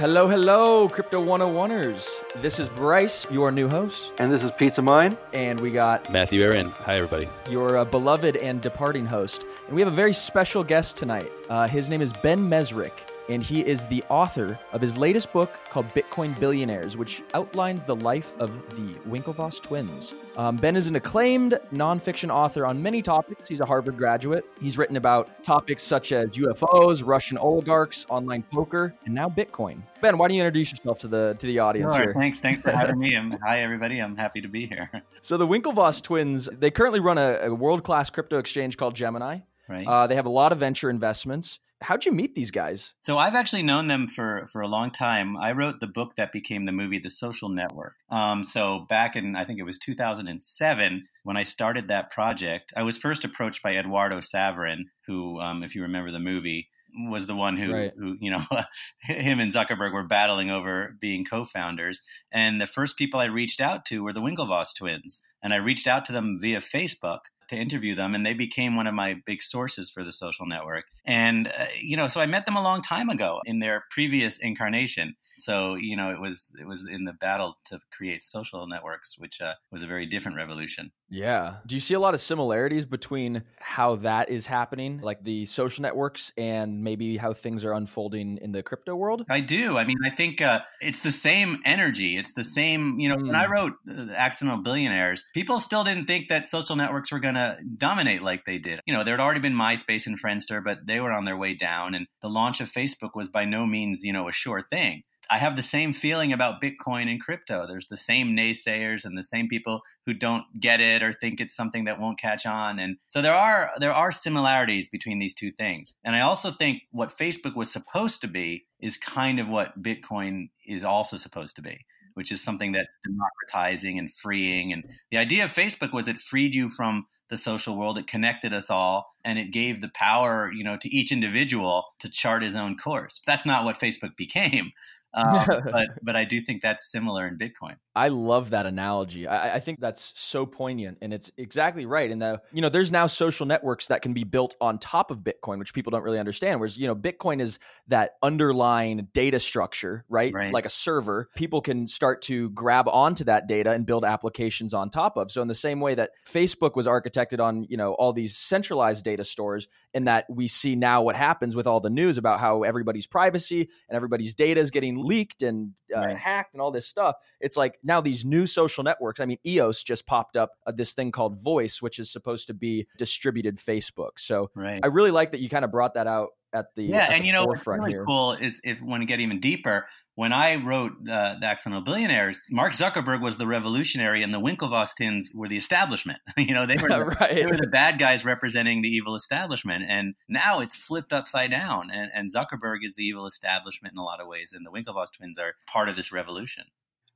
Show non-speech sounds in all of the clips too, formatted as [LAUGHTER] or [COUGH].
Hello, hello, Crypto 101ers. This is Bryce, your new host, And this is Pizza Mine. and we got Matthew Aaron. Hi, everybody. your uh, beloved and departing host. And we have a very special guest tonight. Uh, his name is Ben Mezrich, and he is the author of his latest book called Bitcoin Billionaires, which outlines the life of the Winklevoss twins. Um, ben is an acclaimed nonfiction author on many topics. He's a Harvard graduate. He's written about topics such as UFOs, Russian oligarchs, online poker, and now Bitcoin. Ben, why don't you introduce yourself to the to the audience Sure. here? Thanks. Thanks for having me. [LAUGHS] I'm, hi, everybody. I'm happy to be here. So the Winklevoss twins, they currently run a, a world-class crypto exchange called Gemini. Right. Uh, they have a lot of venture investments. How'd you meet these guys? so I've actually known them for for a long time. I wrote the book that became the movie, The Social Network. Um, so back in I think it was 2007 when I started that project, I was first approached by Eduardo Saverin, who, um, if you remember the movie. Was the one who, Right. who, you know, [LAUGHS] him and Zuckerberg were battling over being co-founders. And the first people I reached out to were the Winklevoss twins, and I reached out to them via Facebook to interview them, and they became one of my big sources for the social network. And uh, you know, so I met them a long time ago in their previous incarnation. So you know, it was it was in the battle to create social networks, which uh, was a very different revolution. Yeah. Do you see a lot of similarities between how that is happening, like the social networks, and maybe how things are unfolding in the crypto world? I do. I mean, I think uh, it's the same energy. It's the same. You know, when I Mm. wrote uh, Accidental Billionaires, people still didn't think that social networks were going to dominate like they did. You know, there had already been MySpace and Friendster, but they were on their way down, and the launch of Facebook was by no means, you know, a sure thing. I have the same feeling about Bitcoin and crypto. There's the same naysayers and the same people who don't get it or think it's something that won't catch on. And so there are there are similarities between these two things. And I also think what Facebook was supposed to be is kind of what Bitcoin is also supposed to be, which is something that's democratizing and freeing. And the idea of Facebook was it freed you from the social world, it connected us all, and it gave the power, you know, to each individual to chart his own course. That's not what Facebook became. Um, [LAUGHS] but but I do think that's similar in Bitcoin. I love that analogy. I, I think that's so poignant, and it's exactly right. And the you know, there's now social networks that can be built on top of Bitcoin, which people don't really understand. Whereas you know, Bitcoin is that underlying data structure, right? Right. Like a server. People can start to grab onto that data and build applications on top of. So in the same way that Facebook was architected on you know all these centralized data stores, and that we see now what happens with all the news about how everybody's privacy and everybody's data is getting leaked and uh, Right. hacked and all this stuff. It's like now these new social networks. I mean, EOS just popped up uh, this thing called Voice, which is supposed to be distributed Facebook. So Right. I really like that you kind of brought that out at the yeah, at and the you know what's really here. cool is if want to get even deeper. When I wrote uh, the Accidental Billionaires, Mark Zuckerberg was the revolutionary, and the Winklevoss twins were the establishment. [LAUGHS] you know, they were the, right. [LAUGHS] they were the bad guys representing the evil establishment, and now it's flipped upside down. And, and Zuckerberg is the evil establishment in a lot of ways, and the Winklevoss twins are part of this revolution.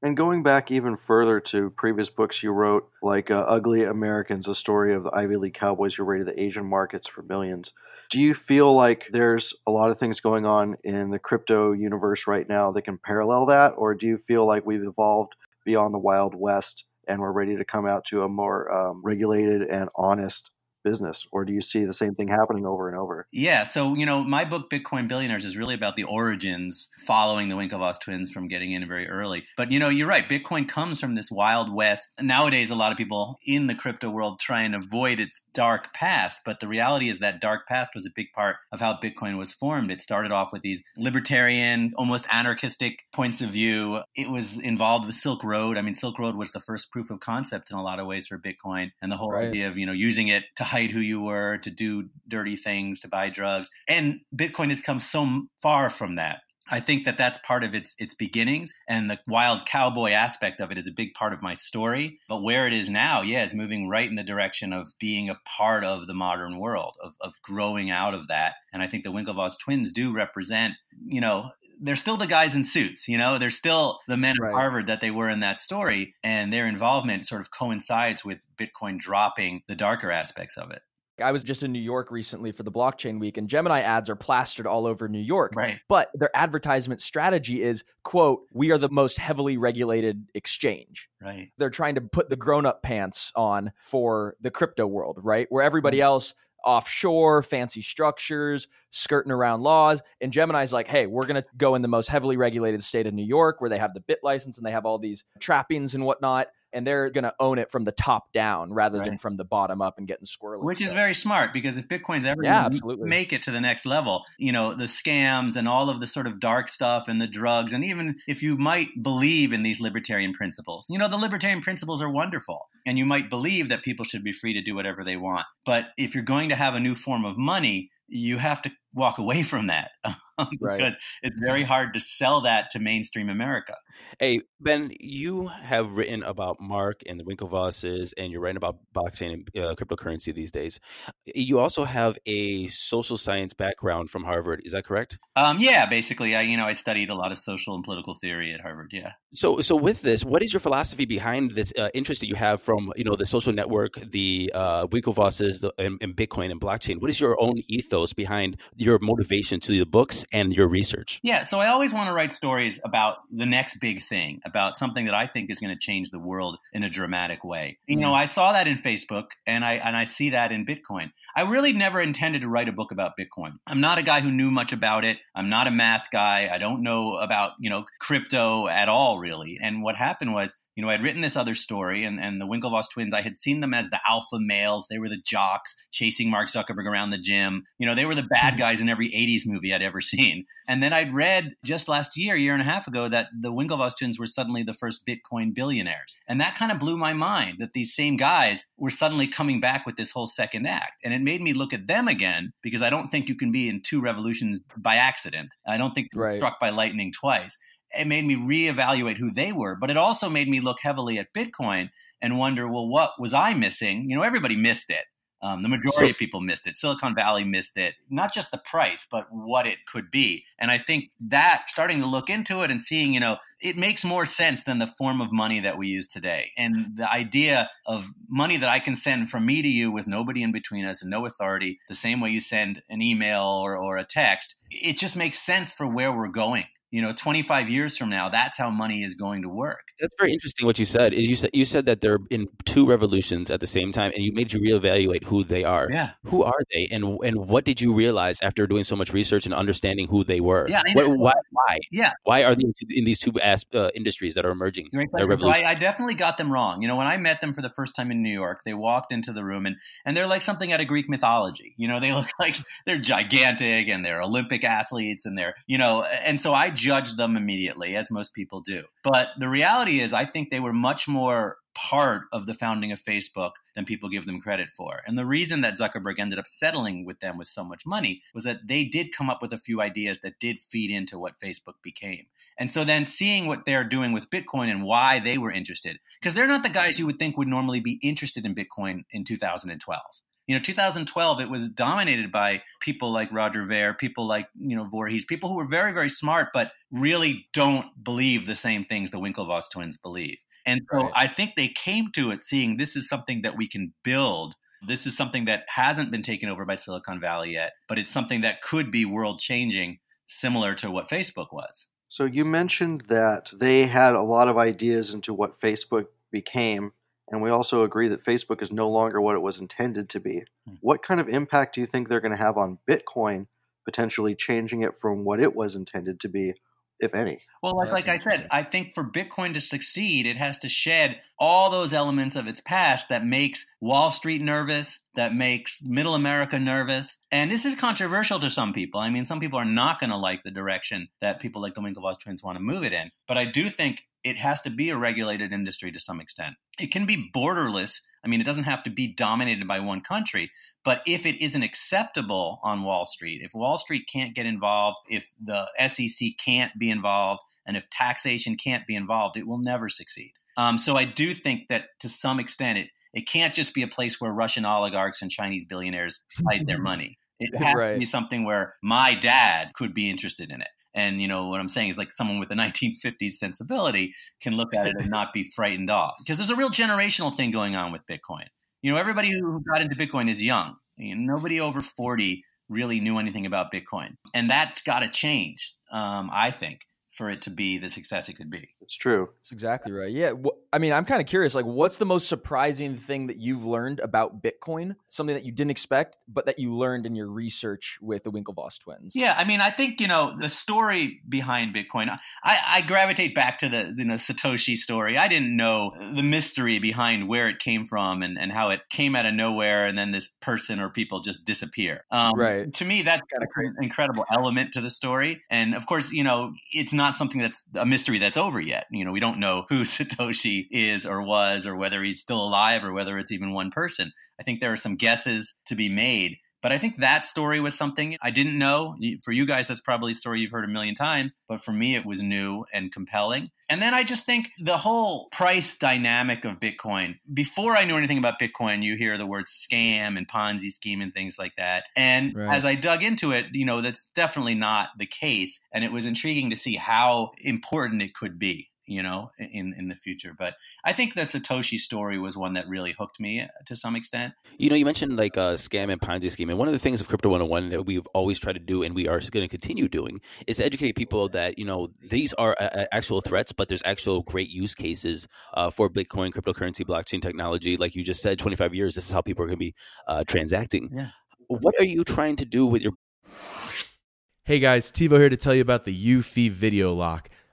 And going back even further to previous books you wrote, like uh, Ugly Americans, a story of the Ivy League Cowboys who raided the Asian markets for millions. Do you feel like there's a lot of things going on in the crypto universe right now that can parallel that? Or do you feel like we've evolved beyond the Wild West and we're ready to come out to a more um, regulated and honest business? Or do you see the same thing happening over and over? Yeah, so you know, my book Bitcoin Billionaires is really about the origins following the Winklevoss twins from getting in very early. But you know, you're right. Bitcoin comes from this wild west. Nowadays, a lot of people in the crypto world try and avoid its dark past, but the reality is that dark past was a big part of how Bitcoin was formed. It started off with these libertarian, almost anarchistic points of view. It was involved with Silk Road. I mean, Silk Road was the first proof of concept in a lot of ways for Bitcoin, and the whole Right. idea of you know using it to hide who you were, to do dirty things, to buy drugs. And Bitcoin has come so far from that. I think that that's part of its its beginnings, and the wild cowboy aspect of it is a big part of my story. But where it is now, yeah, is moving right in the direction of being a part of the modern world, of, of growing out of that. And I think the Winklevoss twins do represent, you know, they're still the guys in suits, you know, they're still the men Right. of Harvard that they were in that story, and their involvement sort of coincides with Bitcoin dropping the darker aspects of it. I was just in New York recently for the blockchain week, and Gemini ads are plastered all over New York. Right. But their advertisement strategy is, quote, we are the most heavily regulated exchange. Right. They're trying to put the grown up pants on for the crypto world, right? Where everybody mm-hmm. else offshore, fancy structures, skirting around laws. And Gemini's like, hey, we're going to go in the most heavily regulated state of New York where they have the BitLicense and they have all these trappings and whatnot and they're going to own it from the top down rather right. than from the bottom up and getting squirrely. Which is very smart because if Bitcoin's ever yeah, absolutely. make it to the next level, you know, the scams and all of the sort of dark stuff and the drugs, and even if you might believe in these libertarian principles, you know, the libertarian principles are wonderful. And you might believe that people should be free to do whatever they want. But if you're going to have a new form of money, you have to walk away from that [LAUGHS] [LAUGHS] because right. it's very hard to sell that to mainstream America. Hey, Ben, you have written about Mark and the Winklevosses, and you're writing about blockchain and uh, cryptocurrency these days. You also have a social science background from Harvard. Is that correct? Um, yeah, basically, I you know I studied a lot of social and political theory at Harvard. Yeah. So, so with this, what is your philosophy behind this uh, interest that you have from you know the social network, the uh, Winklevosses, the, and, and Bitcoin and blockchain? What is your own ethos behind your motivation to the books and your research? Yeah, so I always want to write stories about the next big thing, about something that I think is going to change the world in a dramatic way. You know, mm. I saw that in Facebook and I and I see that in Bitcoin. I really never intended to write a book about Bitcoin. I'm not a guy who knew much about it. I'm not a math guy. I don't know about, you know, crypto at all really. And what happened was you know, I had written this other story, and, and the Winklevoss twins, I had seen them as the alpha males. They were the jocks chasing Mark Zuckerberg around the gym. You know, they were the bad hmm. guys in every 80s movie I'd ever seen. And then I'd read just last year, year and a half ago, that the Winklevoss twins were suddenly the first Bitcoin billionaires. And that kind of blew my mind that these same guys were suddenly coming back with this whole second act. And it made me look at them again because I don't think you can be in two revolutions by accident. I don't think right. struck by lightning twice it made me reevaluate who they were, but it also made me look heavily at Bitcoin and wonder, well, what was I missing? You know, everybody missed it. Um, the majority so, of people missed it. Silicon Valley missed it. Not just the price, but what it could be. And I think that starting to look into it and seeing, you know, it makes more sense than the form of money that we use today. And the idea of money that I can send from me to you with nobody in between us and no authority, the same way you send an email or, or a text, it just makes sense for where we're going you know 25 years from now that's how money is going to work. That's very interesting what you said. Is you said you said that they're in two revolutions at the same time and you made you reevaluate who they are. Yeah. Who are they and and what did you realize after doing so much research and understanding who they were? Yeah what, why, why? Yeah. Why are they in these two uh, industries that are emerging? So I, I, definitely got them wrong. You know when i met them for the first time in new york they walked into the room and and they're like something out of greek mythology. You know they [LAUGHS] look like they're gigantic and they're olympic athletes and they're you know and so i judged them immediately, as most people do. But the reality is, I think they were much more part of the founding of Facebook than people give them credit for. And the reason that Zuckerberg ended up settling with them with so much money was that they did come up with a few ideas that did feed into what Facebook became. And so then seeing what they're doing with Bitcoin and why they were interested, because they're not the guys you would think would normally be interested in Bitcoin in 2012 you know 2012 it was dominated by people like roger ver people like you know Voorhees people who were very very smart but really don't believe the same things the winklevoss twins believe. And so right. i think they came to it seeing this is something that we can build. This is something that hasn't been taken over by silicon valley yet but it's something that could be world changing similar to what facebook was. So you mentioned that they had a lot of ideas into what facebook became and we also agree that Facebook is no longer what it was intended to be. Hmm. What kind of impact do you think they're going to have on Bitcoin, potentially changing it from what it was intended to be, if any? Well, like, like I said, I think for Bitcoin to succeed, it has to shed all those elements of its past that makes Wall Street nervous, that makes middle America nervous. And this is controversial to some people. I mean, some people are not going to like the direction that people like the Winklevoss twins want to move it in. But I do think it has to be a regulated industry to some extent. It can be borderless. I mean, it doesn't have to be dominated by one country. But if it isn't acceptable on Wall Street, if Wall Street can't get involved, if the SEC can't be involved, and if taxation can't be involved, it will never succeed. Um, so I do think that to some extent, it, it can't just be a place where Russian oligarchs and Chinese billionaires hide their [LAUGHS] money. It [LAUGHS] has right. to be something where my dad could be interested in it. And you know what I'm saying is like someone with a [LAUGHS] 1950s sensibility can look at it and not be frightened off because there's a real generational thing going on with Bitcoin. You know, everybody who got into Bitcoin is young. Nobody over 40 really knew anything about Bitcoin, and that's got to change. Um, I think for it to be the success it could be. It's true. That's exactly right. Yeah. Wh- I mean, I'm kind of curious. Like, what's the most surprising thing that you've learned about Bitcoin? Something that you didn't expect, but that you learned in your research with the Winklevoss twins. Yeah, I mean, I think you know the story behind Bitcoin. I, I gravitate back to the you know Satoshi story. I didn't know the mystery behind where it came from and, and how it came out of nowhere, and then this person or people just disappear. Um, Right. To me, that's Kinda crazy. an incredible element to the story. And of course, you know, it's not something that's a mystery that's over yet. You know, we don't know who [LAUGHS] Satoshi is or was, or whether he's still alive, or whether it's even one person. I think there are some guesses to be made. But I think that story was something I didn't know. For you guys, that's probably a story you've heard a million times. But for me, it was new and compelling. And then I just think the whole price dynamic of Bitcoin, before I knew anything about Bitcoin, you hear the word scam and Ponzi scheme and things like that. And Right. as I dug into it, you know, that's definitely not the case. And it was intriguing to see how important it could be. You know, in in the future, but I think the Satoshi story was one that really hooked me uh, to some extent. You know, you mentioned like a scam and Ponzi scheme, and one of the things of Crypto 101 that we've always tried to do, and we are going to continue doing, is educate people that you know these are uh, uh, actual threats, but there's actual great use cases uh, for Bitcoin, cryptocurrency, blockchain technology. Like you just said, 25 years, this is how people are going to be uh, transacting. Yeah. What are you trying to do with your Hey guys, TiVo here to tell you about the Eufy Video Lock,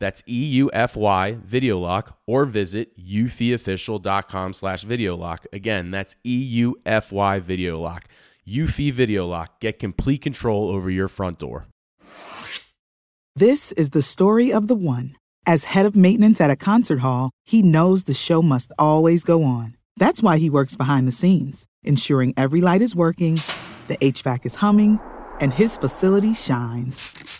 That's E U F Y Video Lock, or visit eufyofficial.com slash video lock. Again, that's E U F Y Video Lock. Eufy Video Lock. Get complete control over your front door. This is the story of the one. As head of maintenance at a concert hall, he knows the show must always go on. That's why he works behind the scenes, ensuring every light is working, the HVAC is humming, and his facility shines.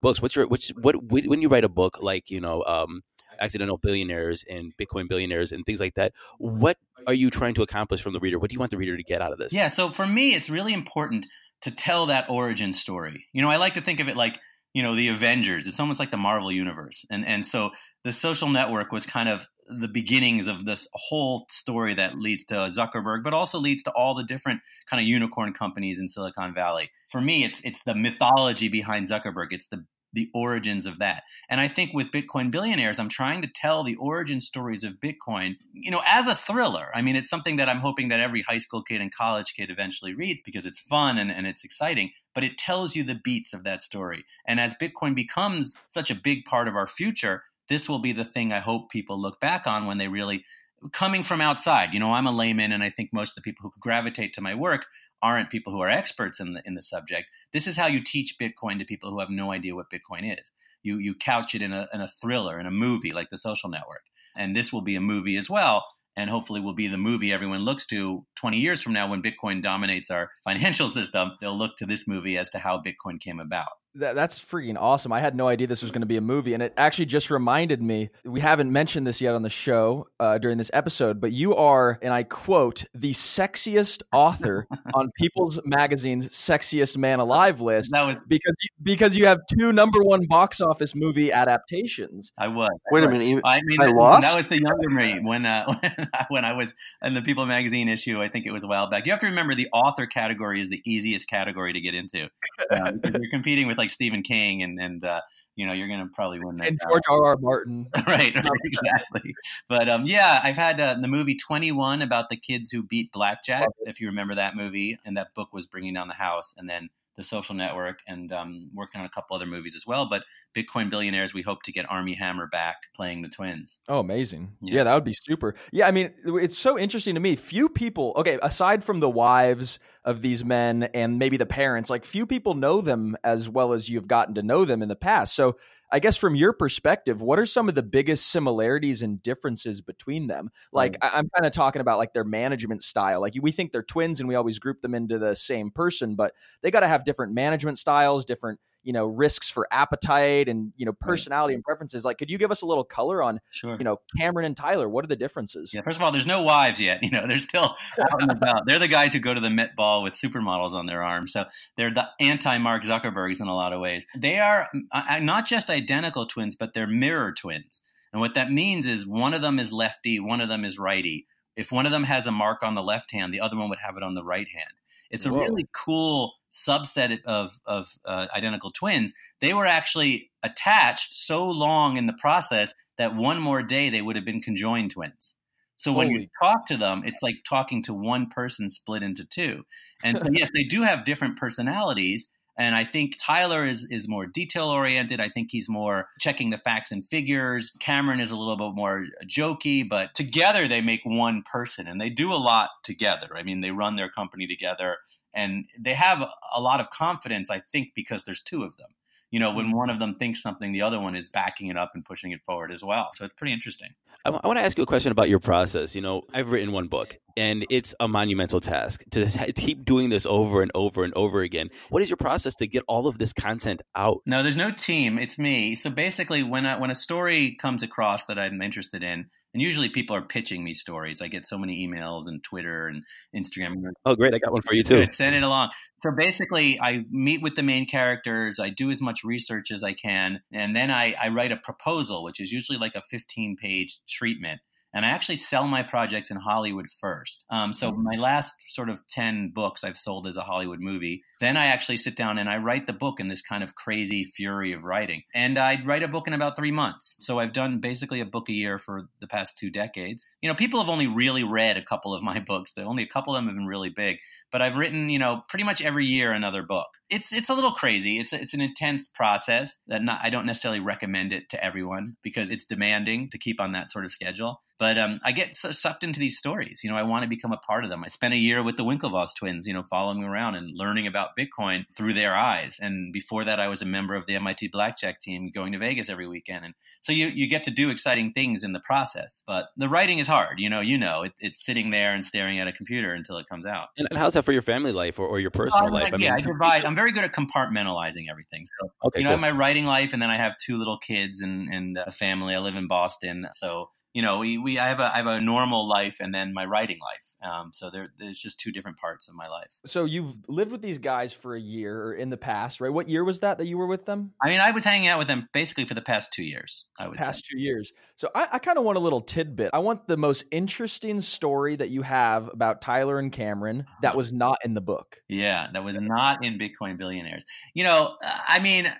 Books? What's your which what when you write a book like you know um, accidental billionaires and Bitcoin billionaires and things like that? What are you trying to accomplish from the reader? What do you want the reader to get out of this? Yeah, so for me, it's really important to tell that origin story. You know, I like to think of it like, you know, the Avengers. It's almost like the Marvel universe. And and so the social network was kind of the beginnings of this whole story that leads to Zuckerberg, but also leads to all the different kind of unicorn companies in Silicon Valley. For me, it's it's the mythology behind Zuckerberg. It's the the origins of that. And I think with Bitcoin billionaires, I'm trying to tell the origin stories of Bitcoin, you know, as a thriller. I mean, it's something that I'm hoping that every high school kid and college kid eventually reads because it's fun and, and it's exciting, but it tells you the beats of that story. And as Bitcoin becomes such a big part of our future, this will be the thing I hope people look back on when they really coming from outside, you know, I'm a layman, and I think most of the people who gravitate to my work aren't people who are experts in the in the subject. This is how you teach Bitcoin to people who have no idea what Bitcoin is. You you couch it in a in a thriller, in a movie like The Social Network, and this will be a movie as well. And hopefully, will be the movie everyone looks to 20 years from now when Bitcoin dominates our [LAUGHS] financial system. They'll look to this movie as to how Bitcoin came about. That, that's freaking awesome. I had no idea this was going to be a movie. And it actually just reminded me we haven't mentioned this yet on the show uh, during this episode, but you are, and I quote, the sexiest author [LAUGHS] on People's Magazine's Sexiest Man Alive list was [LAUGHS] because you, because you have two number one box office movie adaptations. I was. Wait a minute, I mean, I that- lost? That was the younger me when uh, [LAUGHS] when, when I was in the People magazine issue. I think it was a while back. You have to remember the author category is the easiest category to get into. Uh, you're competing with like Stephen King and and uh, you know you're going to probably win that. And. George R. R. Martin. [LAUGHS] right, right, exactly. But um, yeah, I've had uh, the movie Twenty One about the kids who beat blackjack. If you remember that movie, and that book was Bringing Down the House, and then The Social Network, and um, working on a couple other movies as well. But Bitcoin Billionaires, we hope to get Armie Hammer back playing the twins. Oh, amazing. Yeah. Yeah. that would be super. Yeah, I mean, it's so interesting to me. Few people, okay, aside from the wives of these men and maybe the parents, like few people know them as well as you've gotten to know them in the past. So, I guess from your perspective, what are some of the biggest similarities and differences between them? Like, mm. I- I'm kind of talking about like their management style. Like, we think they're twins and we always group them into the same person, but they got to have different management styles, different you know risks for appetite and you know personality and preferences like could you give us a little color on Sure. you know cameron and tyler what are the differences Yeah, first of all, there's no wives yet. [LAUGHS] You know, they're still out and about. They're the guys who go to the Met Ball with supermodels on their arms. So they're the anti Mark Zuckerbergs in a lot of ways. They are uh, not just identical twins, but they're mirror twins. And what that means is one of them is lefty, one of them is righty. If one of them has a mark on the left hand, the other one would have it on the right hand. It's a really cool subset of of uh, identical twins. They were actually attached so long in the process that one more day they would have been conjoined twins. So when you talk to them, it's like talking to one person split into two. And so, yes, they do have different personalities. And I think Tyler is is more detail oriented. I think he's more checking the facts and figures. Cameron is a little bit more jokey, but together they make one person and they do a lot together. I mean, they run their company together and they have a lot of confidence, I think, because there's two of them. You know, when mm-hmm. one of them thinks something, the other one is backing it up and pushing it forward as well. So it's pretty interesting. I, want to ask you a question about your process. You know, I've written one book, and it's a monumental task to keep doing this over and over and over again. What is your process to get all of this content out? No, there's no team. It's me. So basically, when I, when a story comes across that I'm interested in, and usually people are pitching me stories. I get so many emails and Twitter and Instagram. Oh, great! I got one for you too. Send it along. So basically, I meet with the main characters. I do as much research as I can, and then I, I write a proposal, which is usually like a 15 page treatment. And I actually sell my projects in Hollywood first. Um, so my last sort of 10 books I've sold as a Hollywood movie. Then I actually sit down and I write the book in this kind of crazy fury of writing. And I write a book in about three months. So I've done basically a book a year for the past two decades. You know, people have only really read a couple of [LAUGHS] my books. Only a couple of them have been really big but I've written, you know, pretty much every year another book. It's it's a little crazy. It's it's an intense process that not I don't necessarily recommend it to everyone because it's demanding to keep on that sort of schedule. But um, I get su- sucked into these stories. You know, I want to become a part of them. I spent a year with the Winklevoss twins, you know, following around and learning about Bitcoin through their eyes. And before that, I was a member of the MIT Blackjack team, going to Vegas every weekend. And so you you get to do exciting things in the process. But the writing is hard. You know, you know, it, it's sitting there and staring at a computer until it comes out. And, and how's that for your family life or, or your personal Oh, life? yeah, I divide. I'm very good at compartmentalizing everything. So Okay, you know, I cool. have my writing life, and then I have two little kids and and a family. I live in Boston, so you know, we, we I have a I have a normal life, and then my writing life. Um, so there there's just two different parts of my life. so you've lived with these guys for a year or in the past right what year was that that you were with them I mean, I was hanging out with them basically for the past two years. I would past say. two years so i, I kind of want a little tidbit i want the most interesting story that you have about tyler and cameron that was not in the book Yeah, that was not in Bitcoin Billionaires. You know, I mean,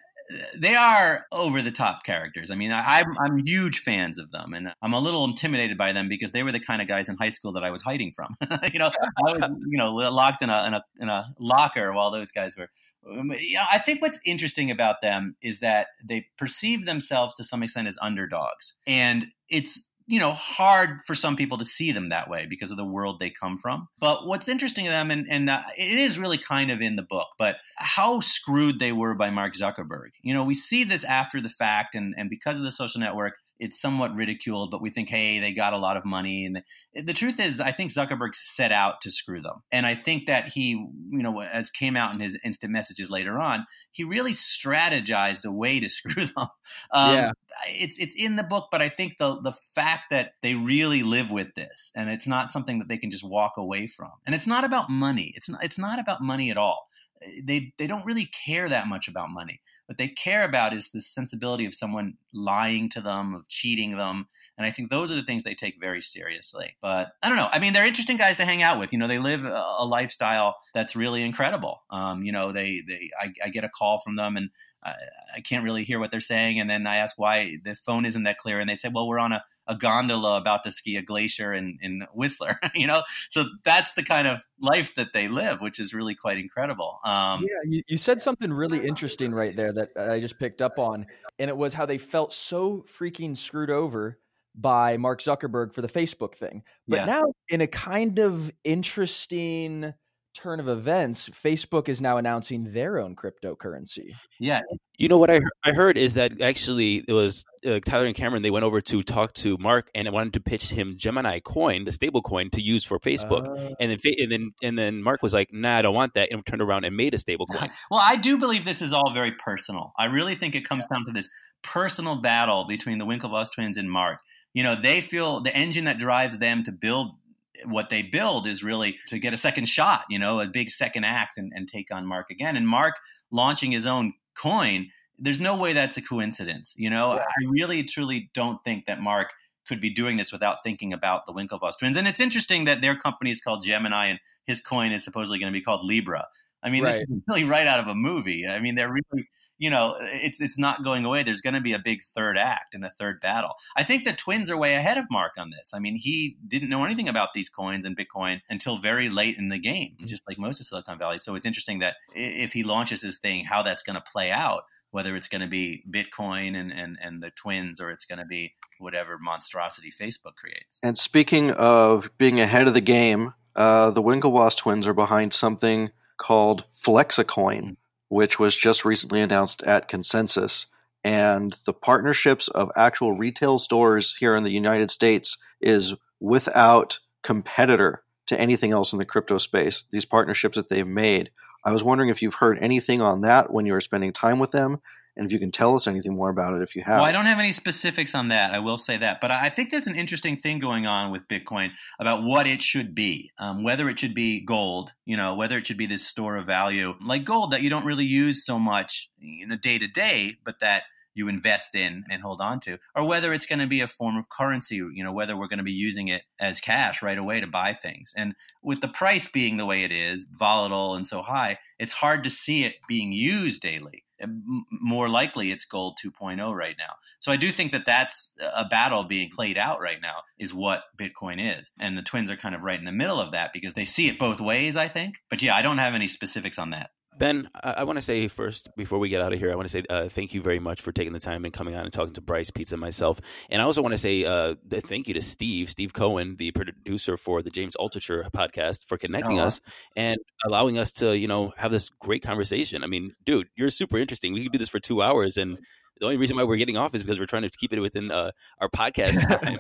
they are over the top characters. I mean, I, I'm I'm huge fans of them, and I'm a little intimidated by them because they were the kind of guys in high school that I was hiding from. [LAUGHS] you know, I was you know locked in a in a in a locker while those guys were. Um, You know, I think what's interesting about them is that they perceive themselves to some extent as underdogs, and it's you know, hard for some people to see them that way because of the world they come from. But what's interesting to them, and, and uh, it is really kind of in the book, but how screwed they were by Mark Zuckerberg. You know, we see this after the fact, and, and because of the social network, it's somewhat ridiculed, but we think, hey, they got a lot of money. And the, the, truth is, I think Zuckerberg set out to screw them. And I think that he, you know, as came out in his instant messages later on, he really strategized a way to [LAUGHS] screw them. Um, yeah. It's it's in the book, but I think the the fact that they really live with this, and it's not something that they can just walk away from. And it's not about money. It's not it's not about money at all. They they don't really care that much about money what they care about is the sensibility of someone lying to them, of cheating them. And I think those are the things they take very seriously. But I don't know. I mean, they're interesting guys to hang out with. You know, they live a, lifestyle that's really incredible. Um, you know, they, they, I, I, get a call from them and I, I, can't really hear what they're saying. And then I ask why the phone isn't that clear. And they say, well, we're on a, a gondola about to ski a glacier in, in Whistler, [LAUGHS] you know? So that's the kind of life that they live, which is really quite incredible. Um, yeah, you, you said something really interesting right there that I just picked up on. And it was how they felt so freaking screwed over by Mark Zuckerberg for the Facebook thing. But yeah. now, in a kind of interesting turn of events, Facebook is now announcing their own cryptocurrency. Yeah. You know what I I heard is that actually it was uh, Tyler and Cameron. They went over to talk to Mark and wanted to pitch him Gemini Coin, the stable coin, to use for Facebook. Uh, and then and then and then Mark was like, "Nah, I don't want that," and turned around and made a stable [LAUGHS] coin. Well, I do believe this is all very personal. I really think it comes down to this personal battle between the Winklevoss twins and Mark. You know, they feel the engine that drives them to build what they build is really to get a second shot, you know, a big second act and, and take on Mark again. And Mark launching his own coin, there's no way that's a coincidence. You know, yeah. I really truly don't think that Mark could be doing this without thinking about the Winklevoss twins. And it's interesting that their company is called Gemini and his coin is supposedly going to be called Libra. I mean, right. this is [LAUGHS] really right out of a movie. I mean, they're really, you know, it's it's not going away. There's going to be a big third act and a third battle. I think the Twins are way ahead of Mark on this. I mean, he didn't know anything about these coins and Bitcoin until very late in the game, mm-hmm. just like most of Silicon Valley. So it's interesting that if he launches his thing, how that's going to play out. Whether it's going to be Bitcoin and, and, and the twins, or it's going to be whatever monstrosity Facebook creates. And speaking of being ahead of the game, uh, the Winklevoss twins are behind something called Flexacoin, hmm. which was just recently announced at Consensus. And the partnerships of actual retail stores here in the United States is without competitor to anything else in the crypto space. These partnerships that they've made. I was wondering if you've heard anything on that when you were spending time with them, and if you can tell us anything more about it if you have. Well, I don't have any specifics on that. I will say that, but I think there's an interesting thing going on with Bitcoin about what it should be, um, whether it should be gold, you know, whether it should be this store of value like gold that you don't really use so much, in a day to day, but that you invest in and hold on to, or whether it's going to be a form of currency, you know, whether we're going to be using it as cash right away to buy things. And with the price being the way it is, volatile and so high, it's hard to see it being used daily more likely it's gold 2.0 right now. So I do think that that's a battle being played out right now is what Bitcoin is. And the twins are kind of right in the middle of that because they see it both ways, I think. But yeah, I don't have any specifics on that. Ben, I, I want to say first before we get out of here, I want to say uh, thank you very much for taking the time and coming on and talking to Bryce Pizza and myself. And I also want to say uh, thank you to Steve, Steve Cohen, the producer for the James Altucher podcast, for connecting uh-huh. us and allowing us to, you know, have this great conversation. I mean, dude, you're super interesting. We could do this for two hours and the only reason why we're getting off is because we're trying to keep it within uh, our [LAUGHS] podcast time.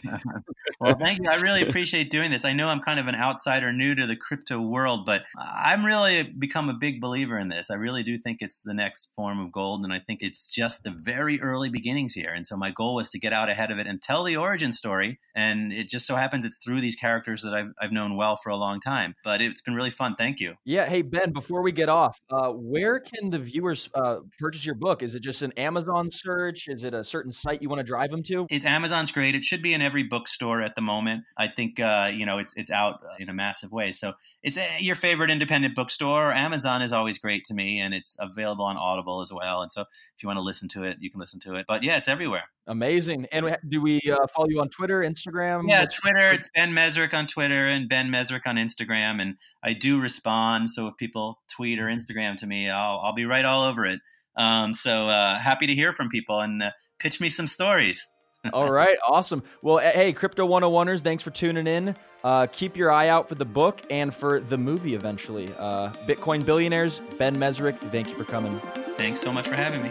well, thank you. I really appreciate doing this. I know I'm kind of an outsider, new to the crypto world, but I'm really become a big believer in this. I really do think it's the next form of gold, and I think it's just the very early beginnings here. And so my goal was to get out ahead of it and tell the origin story. And it just so happens it's through these characters that I've, I've known well for a long time. But it's been really fun. Thank you. Yeah. Hey Ben, before we get off, uh, where can the viewers uh, purchase your book? Is it just an Amazon? search? Is it a certain site you want to drive them to? It's Amazon's great. It should be in every bookstore at the moment. I think uh, you know it's it's out in a massive way. So it's a, your favorite independent bookstore. Amazon is always great to me, and it's available on Audible as well. And so if you want to listen to it, you can listen to it. But yeah, it's everywhere. Amazing. And do we uh, follow you on Twitter, Instagram? Yeah, Twitter. It's Ben Mezrich on Twitter and Ben Mezrich on Instagram. And I do respond. So if people tweet or Instagram to me, I'll, I'll be right all over it. Um, so uh, happy to hear from people and uh, pitch me some stories. [LAUGHS] All right, awesome. Well, hey, Crypto 101ers, thanks for tuning in. Uh, keep your eye out for the book and for the movie eventually. Uh, Bitcoin Billionaires, Ben Mezrich, thank you for coming. Thanks so much for having me.